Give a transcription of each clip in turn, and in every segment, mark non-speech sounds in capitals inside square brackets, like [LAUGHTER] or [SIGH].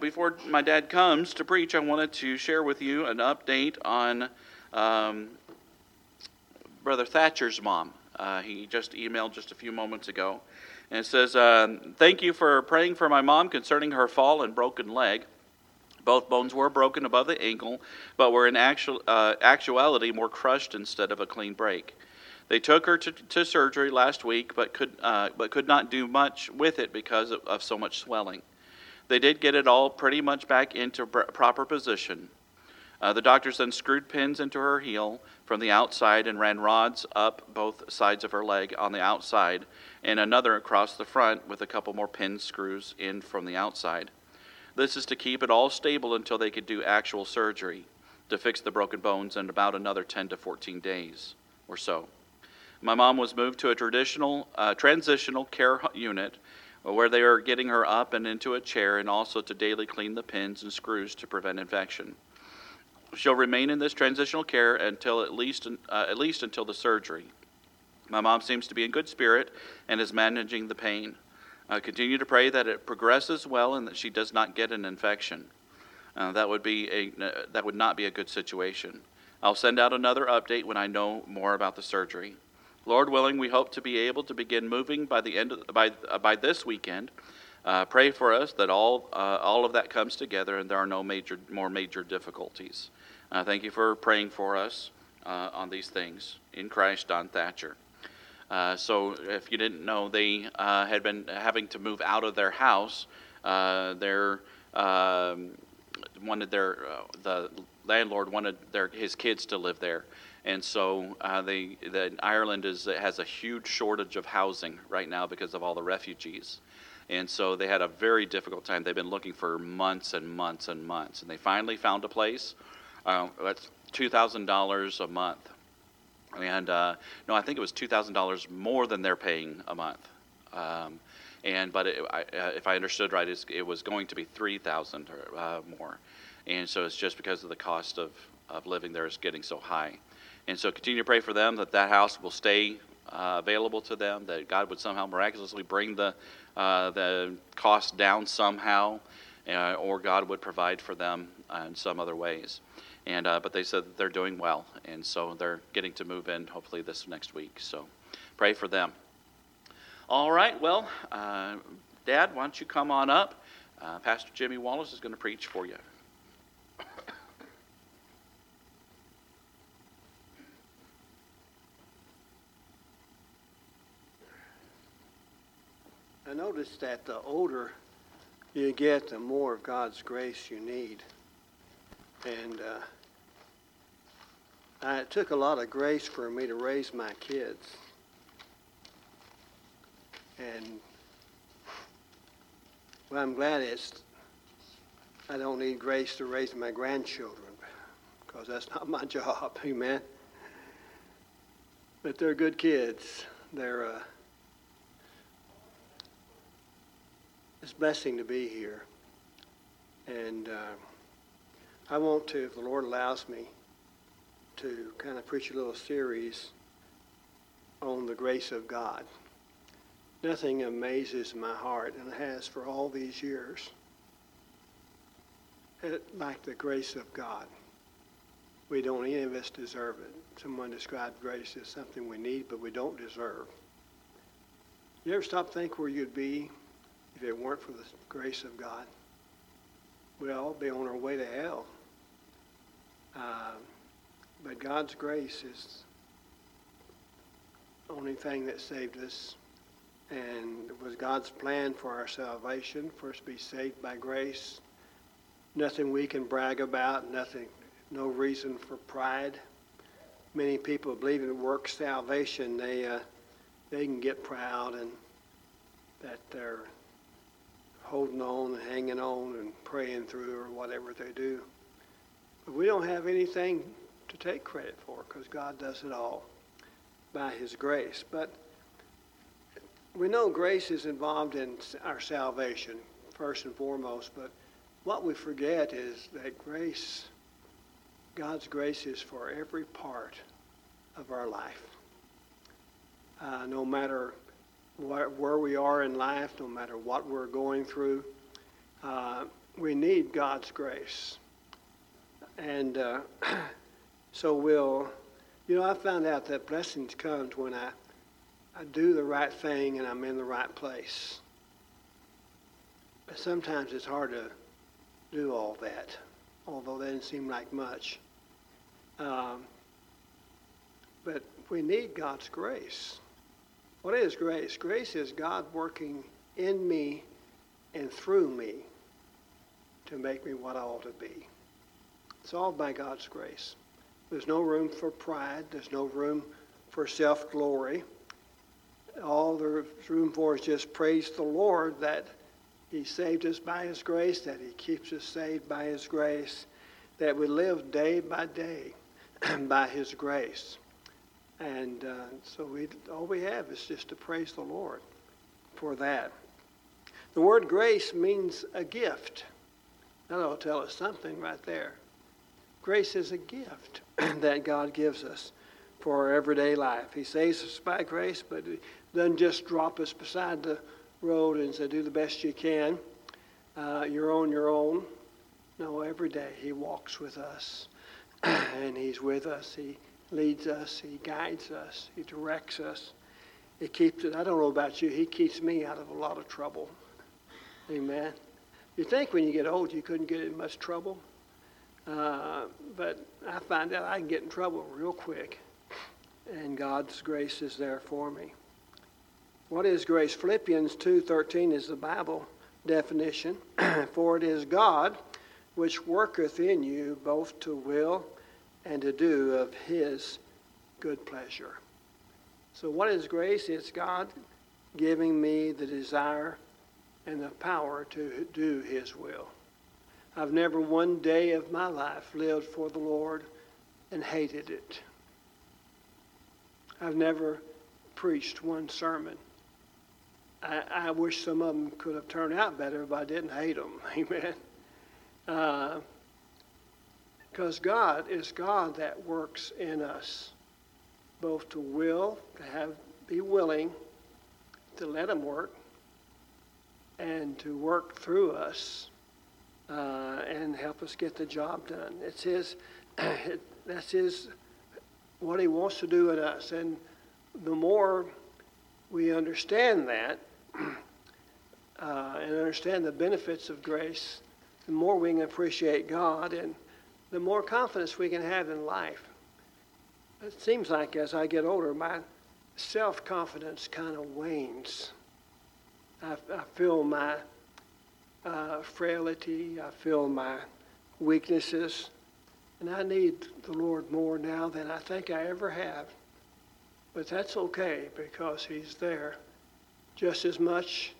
Before my dad comes to preach, I wanted to share with you an update on um, Brother Thatcher's mom. Uh, he just emailed just a few moments ago. And it says, uh, Thank you for praying for my mom concerning her fall and broken leg. Both bones were broken above the ankle, but were in actual, uh, actuality more crushed instead of a clean break. They took her to, to surgery last week, but could, uh, but could not do much with it because of, of so much swelling. They did get it all pretty much back into proper position. Uh, the doctors then screwed pins into her heel from the outside and ran rods up both sides of her leg on the outside and another across the front with a couple more pin screws in from the outside. This is to keep it all stable until they could do actual surgery to fix the broken bones in about another 10 to 14 days or so. My mom was moved to a traditional uh, transitional care unit where they are getting her up and into a chair and also to daily clean the pins and screws to prevent infection. She'll remain in this transitional care until at least uh, at least until the surgery. My mom seems to be in good spirit and is managing the pain. Uh, continue to pray that it progresses well and that she does not get an infection. Uh, that would be a uh, that would not be a good situation. I'll send out another update when I know more about the surgery. Lord willing, we hope to be able to begin moving by the end of, by uh, by this weekend. Uh, pray for us that all uh, all of that comes together and there are no major more major difficulties. Uh, thank you for praying for us uh, on these things in Christ, Don Thatcher. Uh, so, if you didn't know, they had been having to move out of their house. their um, wanted their the landlord wanted their his kids to live there and so uh, they, the, Ireland is, has a huge shortage of housing right now because of all the refugees. And so they had a very difficult time. They've been looking for months and months and months. And they finally found a place. Uh, that's $2,000 a month. And uh, no, I think it was $2,000 more than they're paying a month. Um, and but it, I, uh, if I understood right, it was going to be 3,000 uh, more. And so it's just because of the cost of, of living there is getting so high. And so continue to pray for them that that house will stay uh, available to them, that God would somehow miraculously bring the, uh, the cost down somehow, uh, or God would provide for them in some other ways. And, uh, but they said they're doing well, and so they're getting to move in hopefully this next week. So pray for them. All right, well, uh, Dad, why don't you come on up? Uh, Pastor Jimmy Wallace is going to preach for you. I noticed that the older you get, the more of God's grace you need. And uh, it took a lot of grace for me to raise my kids. And well, I'm glad it's I don't need grace to raise my grandchildren because that's [LAUGHS] not my job. Amen. But they're good kids. They're uh, It's a blessing to be here. And uh, I want to, if the Lord allows me, to kind of preach a little series on the grace of God. Nothing amazes my heart, and has for all these years, it, like the grace of God. We don't, any of us deserve it. Someone described grace as something we need, but we don't deserve. You ever stop think where you'd be if it weren't for the grace of God, we'd all be on our way to hell. Uh, but God's grace is the only thing that saved us. And it was God's plan for our salvation, for us to be saved by grace. Nothing we can brag about, nothing, no reason for pride. Many people believe in work salvation. They, uh, they can get proud and that they're holding on and hanging on and praying through or whatever they do. But we don't have anything to take credit for because God does it all by His grace. But we know grace is involved in our salvation, first and foremost. But what we forget is that grace, God's grace, is for every part of our life. Uh, no matter where we are in life, no matter what we're going through. Uh, we need God's grace. And uh, [CLEARS THROAT] so we'll, you know, I found out that blessings comes when I, I do the right thing and I'm in the right place. But sometimes it's hard to do all that, although that doesn't seem like much. Um, but we need God's grace. What is grace? Grace is God working in me and through me to make me what I ought to be. It's all by God's grace. There's no room for pride. There's no room for self glory. All there's room for is just praise the Lord that He saved us by His grace, that He keeps us saved by His grace, that we live day by day [CLEARS THROAT] by His grace. And uh, so we, all we have is just to praise the Lord for that. The word grace means a gift. That'll tell us something right there. Grace is a gift [CLEARS THROAT] that God gives us for our everyday life. He saves us by grace, but He doesn't just drop us beside the road and say, do the best you can. Uh, you're on your own. No, every day He walks with us, [CLEARS THROAT] and He's with us. He leads us, He guides us, He directs us. He keeps it. I don't know about you, He keeps me out of a lot of trouble. Amen. You think when you get old you couldn't get in much trouble, uh, but I find out I can get in trouble real quick, and God's grace is there for me. What is grace? Philippians 2:13 is the Bible definition. [CLEARS THROAT] for it is God which worketh in you both to will and to do of His good pleasure. So, what is grace? It's God giving me the desire and the power to do His will. I've never one day of my life lived for the Lord and hated it. I've never preached one sermon. I, I wish some of them could have turned out better, but I didn't hate them. [LAUGHS] Amen. Uh, because God is God that works in us, both to will, to have, be willing to let Him work, and to work through us uh, and help us get the job done. It's His, [CLEARS THROAT] that's His, what He wants to do in us. And the more we understand that [CLEARS THROAT] uh, and understand the benefits of grace, the more we can appreciate God and the more confidence we can have in life. It seems like as I get older, my self confidence kind of wanes. I, I feel my uh, frailty, I feel my weaknesses, and I need the Lord more now than I think I ever have. But that's okay because He's there just as much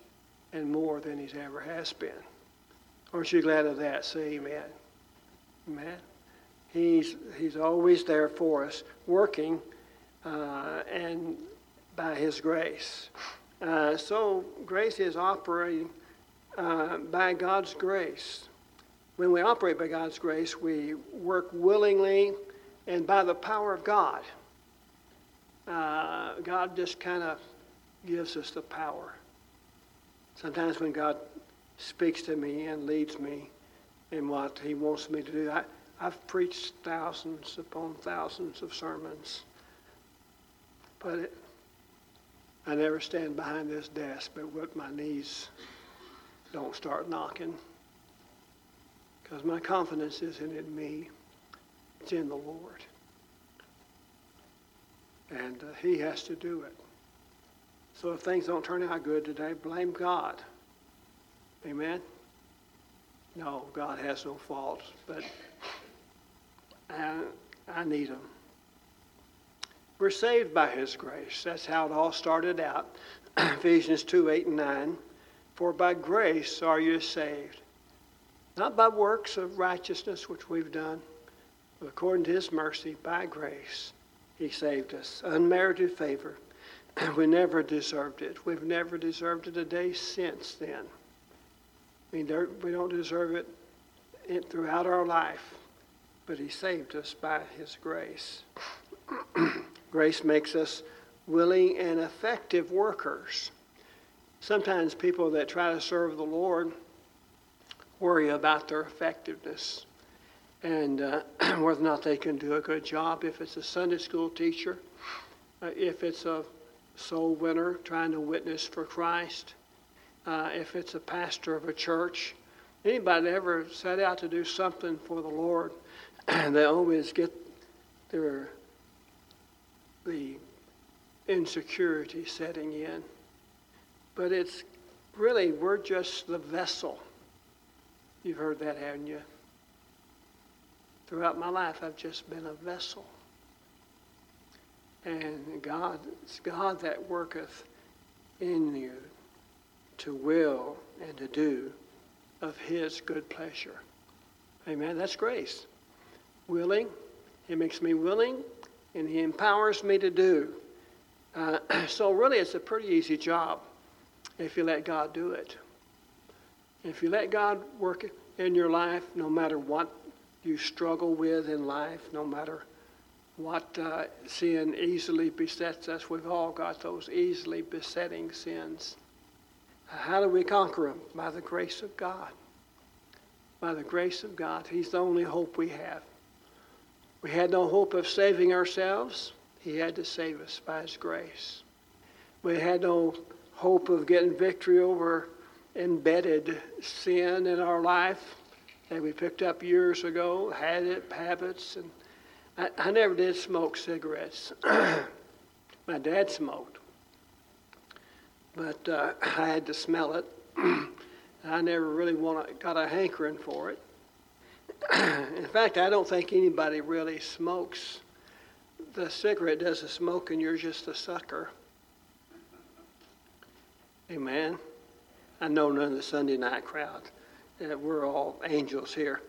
and more than He's ever has been. Aren't you glad of that? Say amen. Amen. He's, he's always there for us, working uh, and by His grace. Uh, so, grace is operating uh, by God's grace. When we operate by God's grace, we work willingly and by the power of God. Uh, God just kind of gives us the power. Sometimes when God speaks to me and leads me, in what he wants me to do. I, I've preached thousands upon thousands of sermons, but it, I never stand behind this desk but with my knees don't start knocking because my confidence isn't in me, it's in the Lord. And uh, He has to do it. So if things don't turn out good today, blame God. Amen. No, God has no faults, but I, I need Him. We're saved by His grace. That's how it all started out. [CLEARS THROAT] Ephesians 2 8 and 9. For by grace are you saved, not by works of righteousness which we've done, but according to His mercy, by grace, He saved us. Unmerited favor. [CLEARS THROAT] we never deserved it. We've never deserved it a day since then. I mean, we don't deserve it throughout our life, but He saved us by His grace. [CLEARS THROAT] grace makes us willing and effective workers. Sometimes people that try to serve the Lord worry about their effectiveness and uh, [CLEARS THROAT] whether or not they can do a good job. If it's a Sunday school teacher, uh, if it's a soul winner trying to witness for Christ, uh, if it's a pastor of a church, anybody ever set out to do something for the Lord, [CLEARS THROAT] they always get their the insecurity setting in. But it's really we're just the vessel. You've heard that, haven't you? Throughout my life, I've just been a vessel. And God, it's God that worketh in you to will and to do of His good pleasure. Amen. That's grace. Willing. He makes me willing and He empowers me to do. Uh, [CLEARS THROAT] so, really, it's a pretty easy job if you let God do it. If you let God work in your life, no matter what you struggle with in life, no matter what uh, sin easily besets us, we've all got those easily besetting sins. How do we conquer them? By the grace of God. By the grace of God. He's the only hope we have. We had no hope of saving ourselves. He had to save us by His grace. We had no hope of getting victory over embedded sin in our life that we picked up years ago, had it, habits. And I, I never did smoke cigarettes. [CLEARS THROAT] My dad smoked, but uh, [CLEARS THROAT] I had to smell it. [CLEARS THROAT] I never really want got a hankering for it. [CLEARS THROAT] In fact, I don't think anybody really smokes. The cigarette does the smoking, you're just a sucker. Amen. I know none of the Sunday night crowd. Uh, we're all angels here.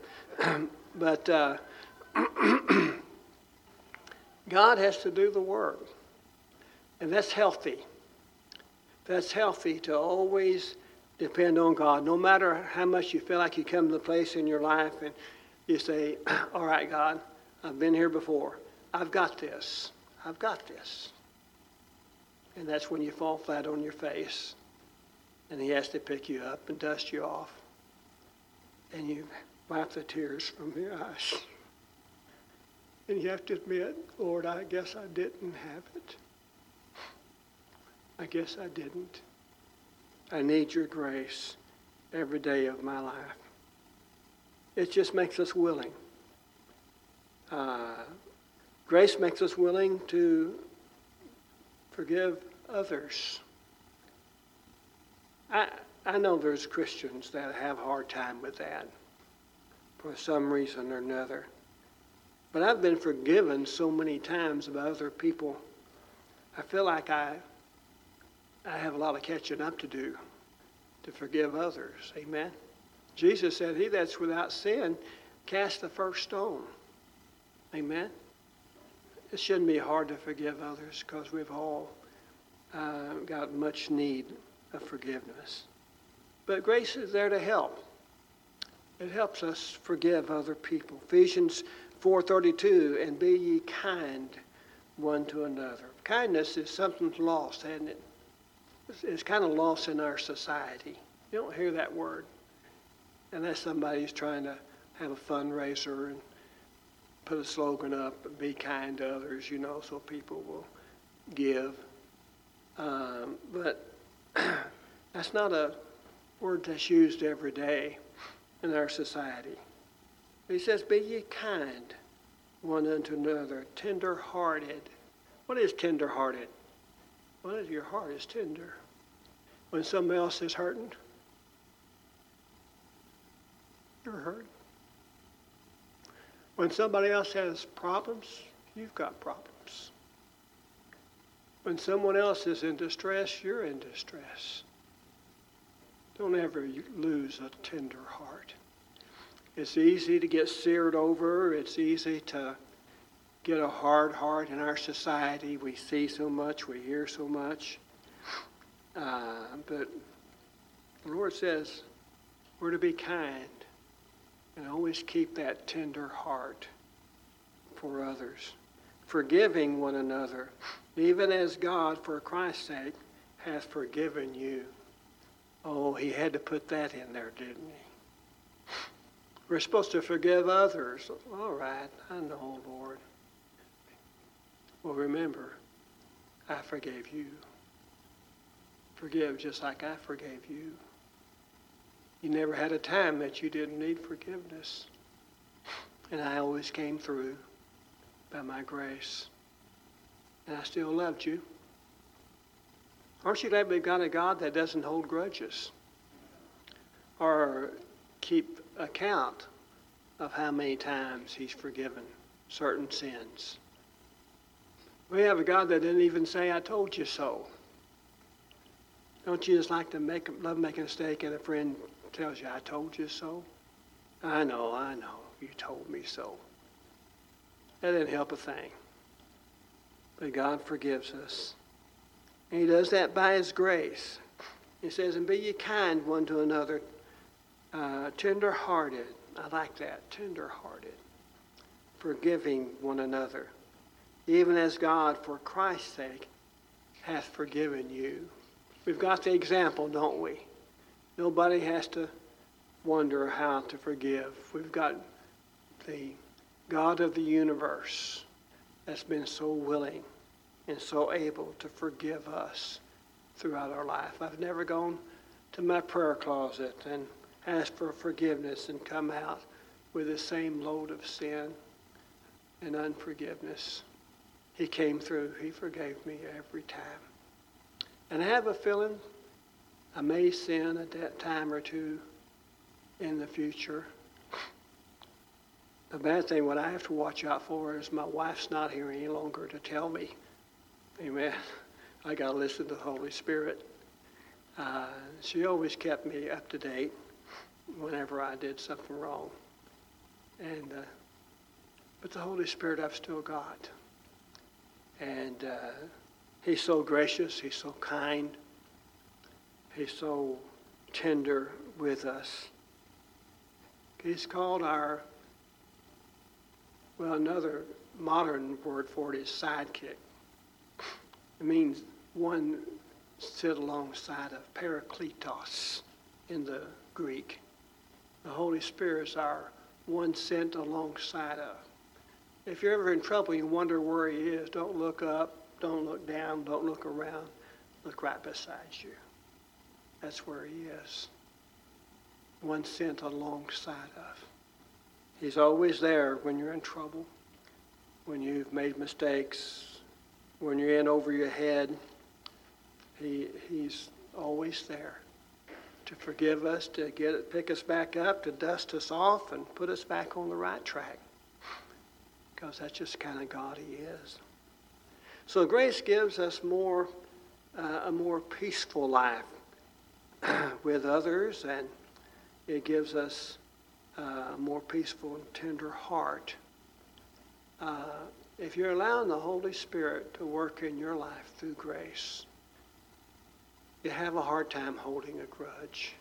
but uh, God has to do the work. And that's healthy. That's healthy to always depend on God. No matter how much you feel like you come to the place in your life and you say, [CLEARS THROAT] All right, God, I've been here before. I've got this. I've got this. And that's when you fall flat on your face and He has to pick you up and dust you off. And you wipe the tears from your eyes. And you have to admit, Lord, I guess I didn't have it. I guess I didn't. I need your grace every day of my life. It just makes us willing. Uh, grace makes us willing to forgive others. I, I know there's Christians that have a hard time with that for some reason or another. But I've been forgiven so many times by other people. I feel like I, I have a lot of catching up to do to forgive others. Amen. Jesus said, He that's without sin, cast the first stone. Amen. It shouldn't be hard to forgive others because we've all uh, got much need of forgiveness. But grace is there to help. It helps us forgive other people. Ephesians 4:32 and be ye kind one to another. Kindness is something lost, hasn't it? It's, kind of lost in our society. You don't hear that word unless somebody's trying to have a fundraiser and put a slogan up, be kind to others, you know, so people will give. Um, but [CLEARS THROAT] that's not a word that's used every day in our society. He says, Be ye kind one unto another, tender hearted. What is tender hearted? Well, your heart is tender. When somebody else is hurting, you're hurt. When somebody else has problems, you've got problems. When someone else is in distress, you're in distress. Don't ever lose a tender heart. It's easy to get seared over. It's easy to get a hard heart in our society. We see so much, we hear so much. Uh, but the Lord says we're to be kind and always keep that tender heart for others, forgiving one another even as God, for Christ's sake, hath forgiven you. Oh, he had to put that in there, didn't he? We're supposed to forgive others. All right, I know, Lord. Well, remember, I forgave you. Forgive just like I forgave you. You never had a time that you didn't need forgiveness. And I always came through by my grace. And I still loved you. Aren't you glad we've got a God that doesn't hold grudges or keep account of how many times He's forgiven certain sins? We have a God that didn't even say, I told you so. Don't you just like to make love making a mistake and a friend tells you, I told you so? I know, I know, you told me so. That didn't help a thing. But God forgives us. And He does that by His grace. He says, And be ye kind one to another, uh, tender hearted. I like that, tender hearted. Forgiving one another, even as God, for Christ's sake, hath forgiven you. We've got the example, don't we? Nobody has to wonder how to forgive. We've got the God of the universe that's been so willing and so able to forgive us throughout our life. I've never gone to my prayer closet and asked for forgiveness and come out with the same load of sin and unforgiveness. He came through. He forgave me every time. And I have a feeling I may sin at that time or two in the future. The bad thing, what I have to watch out for is my wife's not here any longer to tell me. Amen. I got to listen to the Holy Spirit. Uh, she always kept me up to date whenever I did something wrong. And uh, but the Holy Spirit I've still got. And uh, He's so gracious. He's so kind. He's so tender with us. He's called our, well, another modern word for it is sidekick. It means one sit alongside of parakletos in the Greek. The Holy Spirit is our one sent alongside of. If you're ever in trouble, you wonder where he is. Don't look up, don't look down, don't look around. Look right beside you. That's where he is. One sent alongside of. He's always there when you're in trouble, when you've made mistakes, when you're in over your head. He, he's always there to forgive us, to get it, pick us back up, to dust us off, and put us back on the right track. Because that's just kind of God He is. So grace gives us more, uh, a more peaceful life [CLEARS THROAT] with others, and it gives us uh, a more peaceful and tender heart. Uh, if you're allowing the Holy Spirit to work in your life through grace, you have a hard time holding a grudge.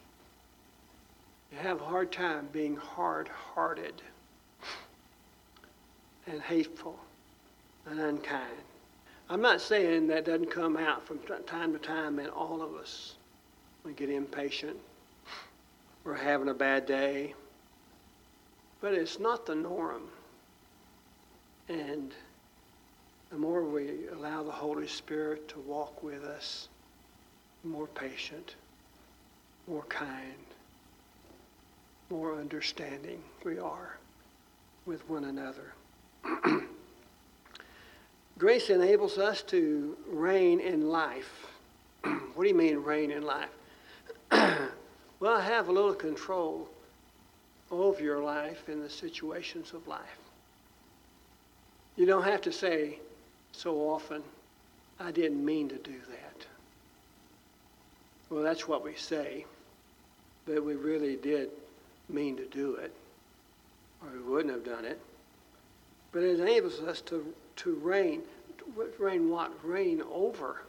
You have a hard time being hard hearted and hateful and unkind. I'm not saying that doesn't come out from time to time in all of us. We get impatient. We're having a bad day. But it's not the norm. And the more we allow the Holy Spirit to walk with us, more patient, more kind, more understanding we are with one another. [CLEARS THROAT] Grace enables us to reign in life. [CLEARS THROAT] what do you mean, reign in life? [CLEARS THROAT] well, have a little control over your life in the situations of life. You don't have to say so often, I didn't mean to do that. Well, that's what we say, but we really did mean to do it, or we wouldn't have done it. But it enables us to, to reign. Reign what? Reign over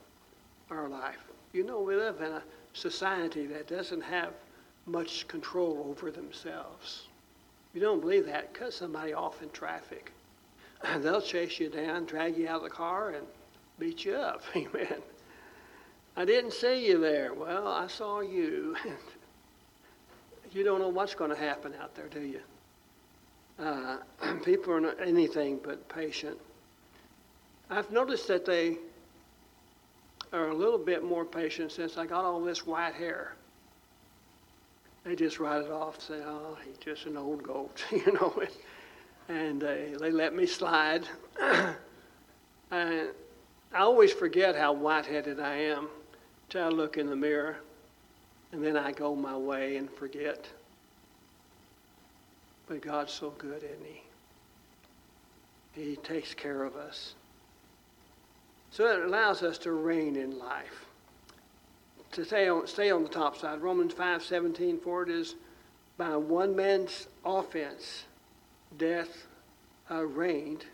our life. You know, we live in a society that doesn't have much control over themselves. You don't believe that, cut somebody off in traffic. [CLEARS THROAT] They'll chase you down, drag you out of the car, and beat you up. [LAUGHS] Amen. I didn't see you there. Well, I saw you. [LAUGHS] you don't know what's going to happen out there, do you? Uh, [CLEARS THROAT] people are not anything but patient. I've noticed that they are a little bit more patient since I got all this white hair. They just write it off, say, "Oh, he's just an old goat," [LAUGHS] you know, and uh, they let me slide. [CLEARS THROAT] and I always forget how white-headed I am till I look in the mirror, and then I go my way and forget. But God's so good, isn't He? He takes care of us. So it allows us to reign in life. To stay on, stay on the top side, Romans 5 17, for it is by one man's offense, death uh, reigned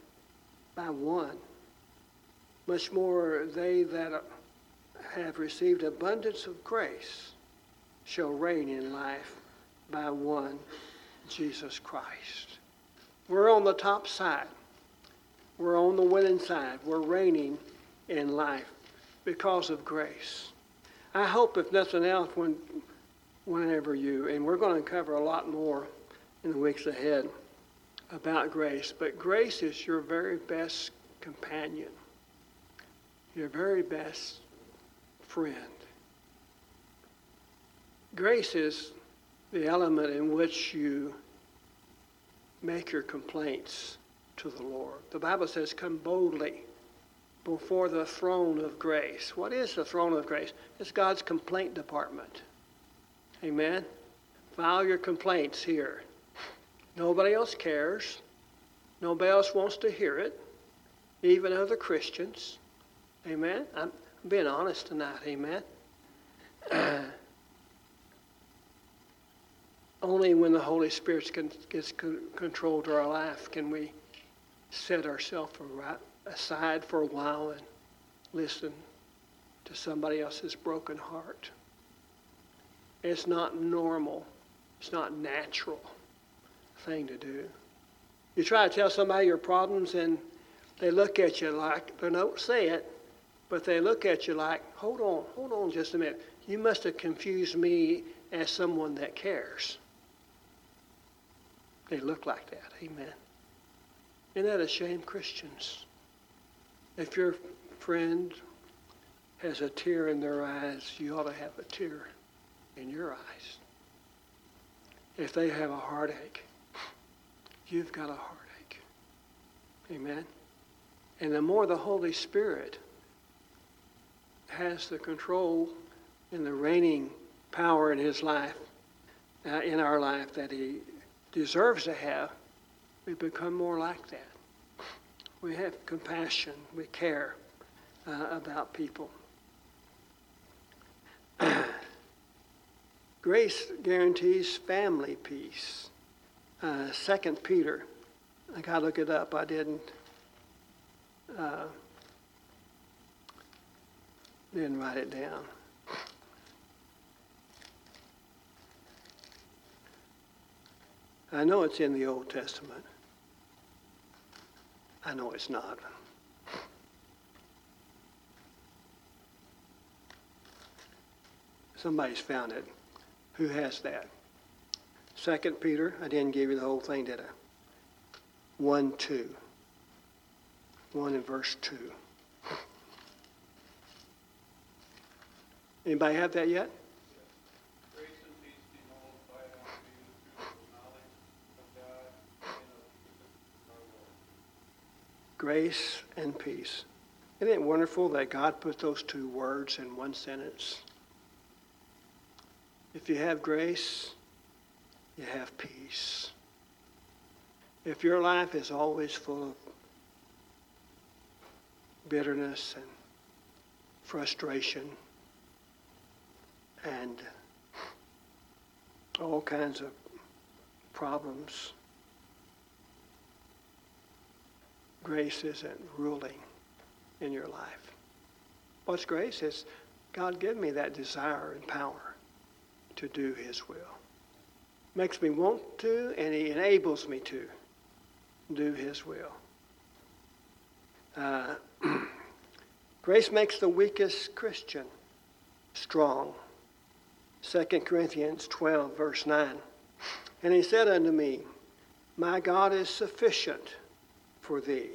by one. Much more they that have received abundance of grace shall reign in life by one, Jesus Christ. We're on the top side. We're on the winning side. We're reigning in life because of grace. I hope, if nothing else, when, whenever you, and we're going to cover a lot more in the weeks ahead about grace, but grace is your very best companion, your very best friend. Grace is the element in which you make your complaints to the Lord. The Bible says, Come boldly before the throne of grace. What is the throne of grace? It's God's complaint department. Amen? File your complaints here. Nobody else cares. Nobody else wants to hear it, even other Christians. Amen? I'm being honest tonight. Amen? [CLEARS THROAT] only when the Holy Spirit gets control to our life can we set ourselves right aside for a while and listen to somebody else's broken heart. It's not normal. It's not natural thing to do. You try to tell somebody your problems and they look at you like, they don't say it, but they look at you like, hold on, hold on just a minute. You must have confused me as someone that cares. They look like that. Amen. Isn't that a shame, Christians? If your friend has a tear in their eyes, you ought to have a tear in your eyes. If they have a heartache, you've got a heartache. Amen? And the more the Holy Spirit has the control and the reigning power in his life, uh, in our life that he deserves to have, we become more like that we have compassion, we care uh, about people. [CLEARS THROAT] Grace guarantees family peace. Uh, Second Peter, I got to look it up. I didn't. Uh, didn't write it down. I know it's in the Old Testament. I know it's not. Somebody's found it. Who has that? Second Peter, I didn't give you the whole thing, did I? 1 2. 1 and verse 2. Anybody have that yet? Grace and peace. Isn't it wonderful that God put those two words in one sentence? If you have grace, you have peace. If your life is always full of bitterness and frustration and all kinds of problems, grace isn't ruling in your life. What's grace is God give me that desire and power to do his will. Makes me want to, and he enables me to do his will. Uh, [CLEARS THROAT] grace makes the weakest Christian strong. 2 Corinthians 12, verse 9. And he said unto me, My God is sufficient for thee,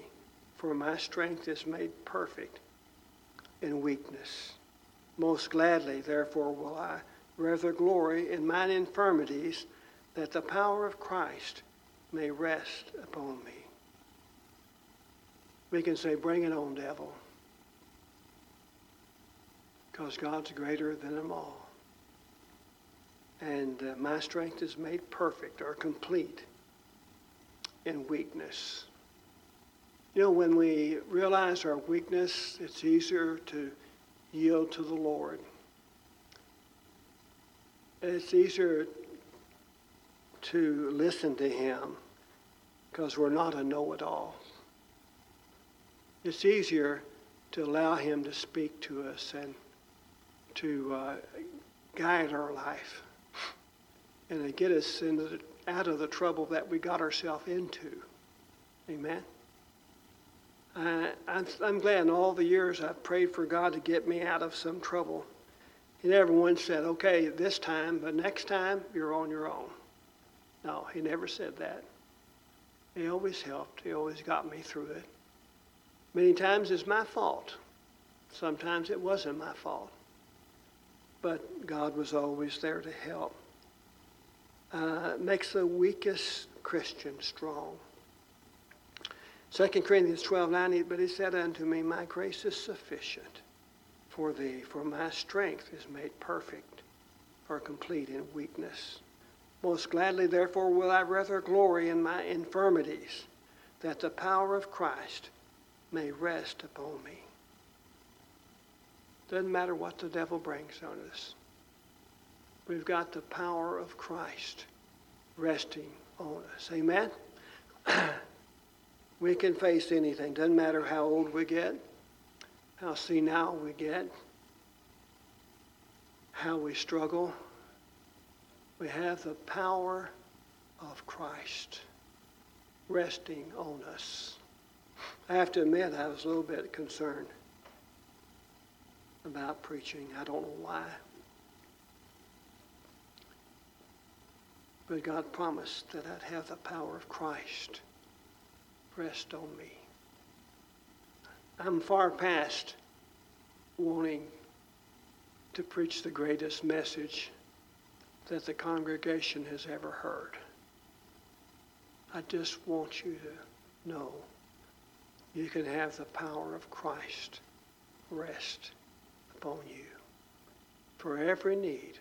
for my strength is made perfect in weakness. Most gladly, therefore, will I rather glory in mine infirmities, that the power of Christ may rest upon me. We can say, Bring it on, devil, because God's greater than them all. And uh, my strength is made perfect or complete in weakness. You know, when we realize our weakness, it's easier to yield to the Lord. It's easier to listen to Him because we're not a know it all. It's easier to allow Him to speak to us and to uh, guide our life and to get us into the, out of the trouble that we got ourselves into. Amen. I, I'm, I'm glad in all the years I've prayed for God to get me out of some trouble. He never once said, okay, this time, but next time you're on your own. No, he never said that. He always helped. He always got me through it. Many times it's my fault. Sometimes it wasn't my fault. But God was always there to help. Uh, makes the weakest Christian strong. 2 Corinthians 12, 9, but he said unto me, My grace is sufficient for thee, for my strength is made perfect or complete in weakness. Most gladly, therefore, will I rather glory in my infirmities, that the power of Christ may rest upon me. Doesn't matter what the devil brings on us. We've got the power of Christ resting on us. Amen? [CLEARS THROAT] we can face anything. Doesn't matter how old we get, how senile we get, how we struggle. We have the power of Christ resting on us. I have to admit, I was a little bit concerned about preaching. I don't know why. But God promised that I'd have the power of Christ rest on me. I'm far past wanting to preach the greatest message that the congregation has ever heard. I just want you to know you can have the power of Christ rest upon you for every need,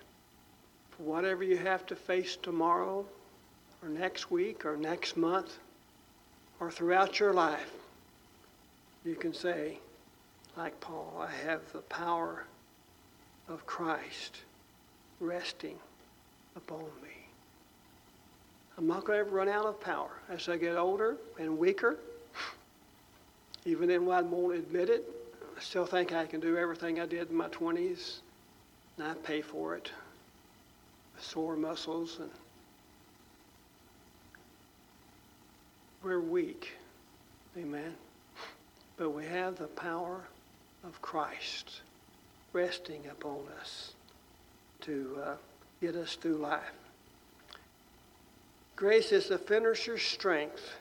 for whatever you have to face tomorrow or next week or next month or throughout your life. You can say, like Paul, I have the power of Christ resting upon me. I'm not going to ever run out of power. As I get older and weaker, even in when I won't admit it, I still think I can do everything I did in my 20s, and I pay for it. Sore muscles, and we're weak. Amen. But we have the power of Christ resting upon us to uh, get us through life. Grace is the finisher's strength.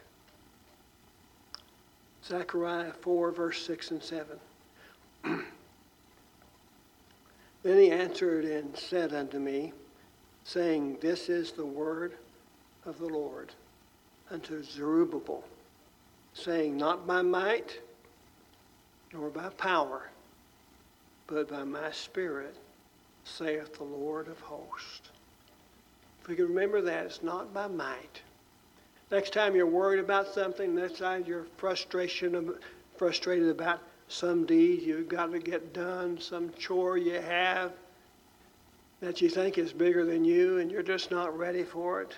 Zechariah 4, verse 6 and 7. [CLEARS THROAT] then he answered and said unto me, saying, This is the word of the Lord unto Zerubbabel, saying, Not by might, nor by power, but by my Spirit, saith the Lord of hosts. If we can remember that, it's not by might. Next time you're worried about something, next time you're frustration, frustrated about some deed you've got to get done, some chore you have that you think is bigger than you and you're just not ready for it,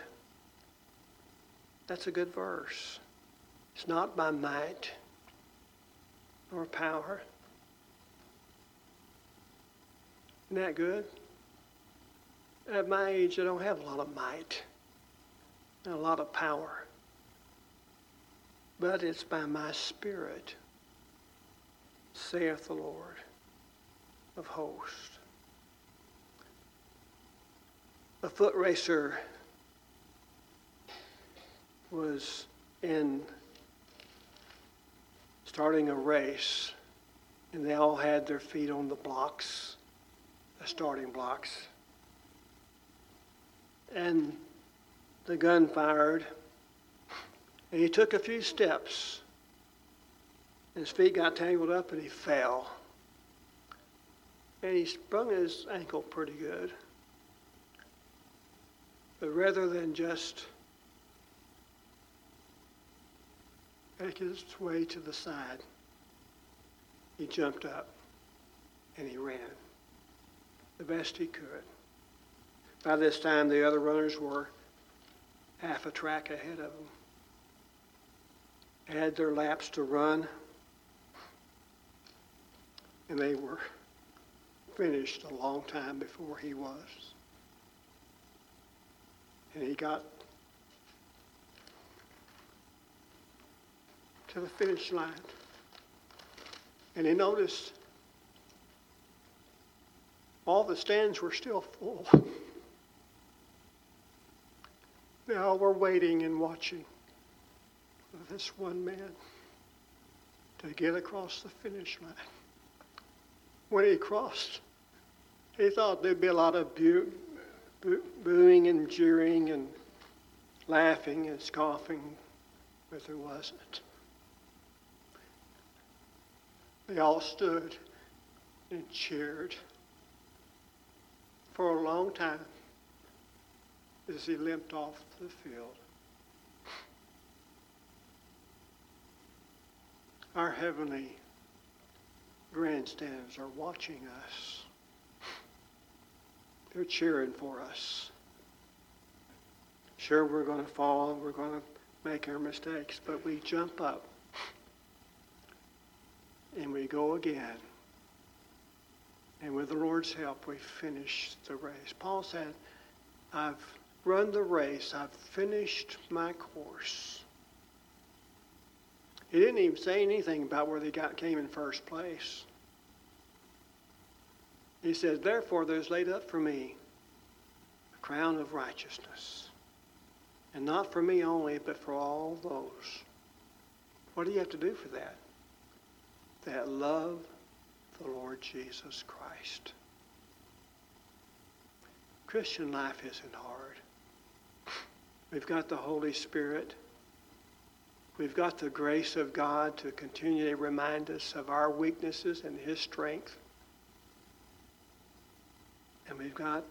that's a good verse. It's not by might nor power. Isn't that good? At my age, I don't have a lot of might and a lot of power. But it's by my spirit, saith the Lord of hosts. A foot racer was in starting a race, and they all had their feet on the blocks, the starting blocks. And the gun fired, and he took a few steps. His feet got tangled up, and he fell. And he sprung his ankle pretty good. But rather than just make his way to the side, he jumped up and he ran the best he could. By this time, the other runners were half a track ahead of him. Had their laps to run, and they were finished a long time before he was. And he got to the finish line. And he noticed all the stands were still full. They all were waiting and watching for this one man to get across the finish line. When he crossed, he thought there'd be a lot of bu- bu- booing and jeering and laughing and scoffing, but there wasn't. They all stood and cheered for a long time as he limped off the field. Our heavenly grandstands are watching us. They're cheering for us. Sure, we're going to fall, we're going to make our mistakes, but we jump up we go again. And with the Lord's help, we finish the race. Paul said, I've run the race, I've finished my course. He didn't even say anything about where they got came in first place. He says, Therefore there's laid up for me a crown of righteousness. And not for me only, but for all those. What do you have to do for that? That love the Lord Jesus Christ. Christian life isn't hard. We've got the Holy Spirit. We've got the grace of God to continually remind us of our weaknesses and His strength. And we've got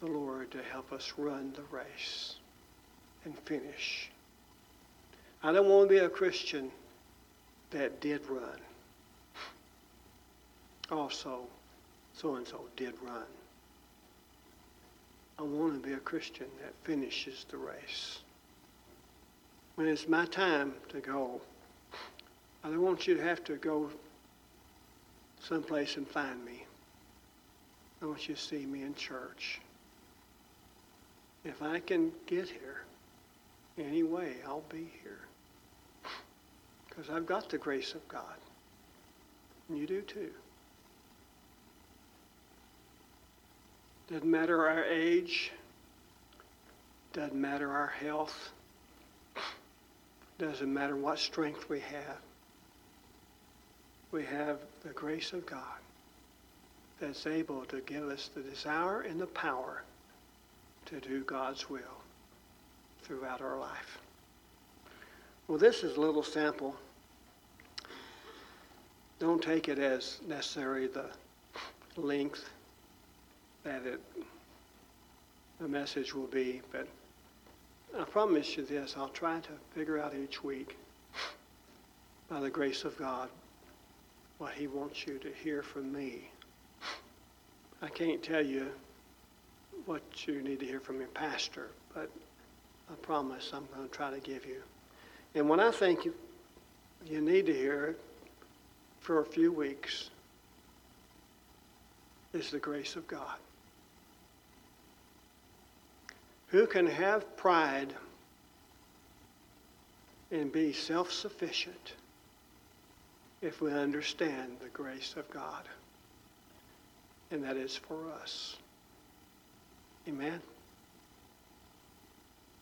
the Lord to help us run the race and finish. I don't want to be a Christian that did run. Also, so and so did run. I want to be a Christian that finishes the race. When it's my time to go, I don't want you to have to go someplace and find me. I want you to see me in church. If I can get here anyway, I'll be here. Because I've got the grace of God. And you do too. Doesn't matter our age, doesn't matter our health, doesn't matter what strength we have. We have the grace of God that's able to give us the desire and the power to do God's will throughout our life. Well, this is a little sample. Don't take it as necessary the length that it, the message will be, but I promise you this, I'll try to figure out each week, by the grace of God, what He wants you to hear from me. I can't tell you what you need to hear from your pastor, but I promise I'm going to try to give you. And when I think you, you need to hear it for a few weeks, is the grace of God. Who can have pride and be self sufficient if we understand the grace of God? And that is for us. Amen.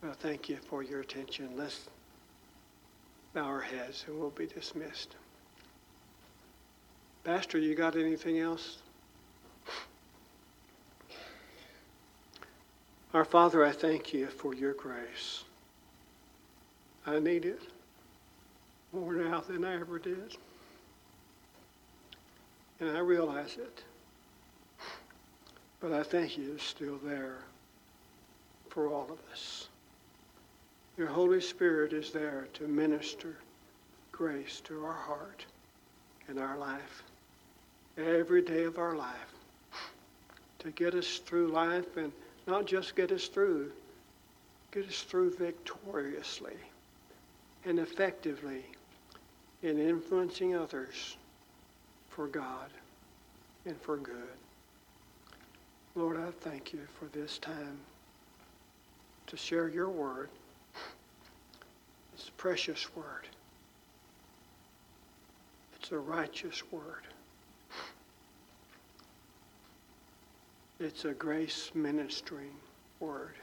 Well, thank you for your attention. Let's bow our heads and we'll be dismissed. Pastor, you got anything else? Our Father, I thank you for your grace. I need it more now than I ever did. And I realize it. But I thank you it's still there for all of us. Your Holy Spirit is there to minister grace to our heart and our life, every day of our life, to get us through life and not just get us through, get us through victoriously and effectively in influencing others for God and for good. Lord, I thank you for this time to share your word. It's a precious word. It's a righteous word. It's a grace ministering word.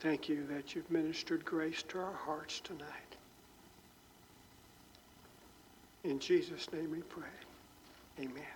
Thank you that you've ministered grace to our hearts tonight. In Jesus' name we pray. Amen.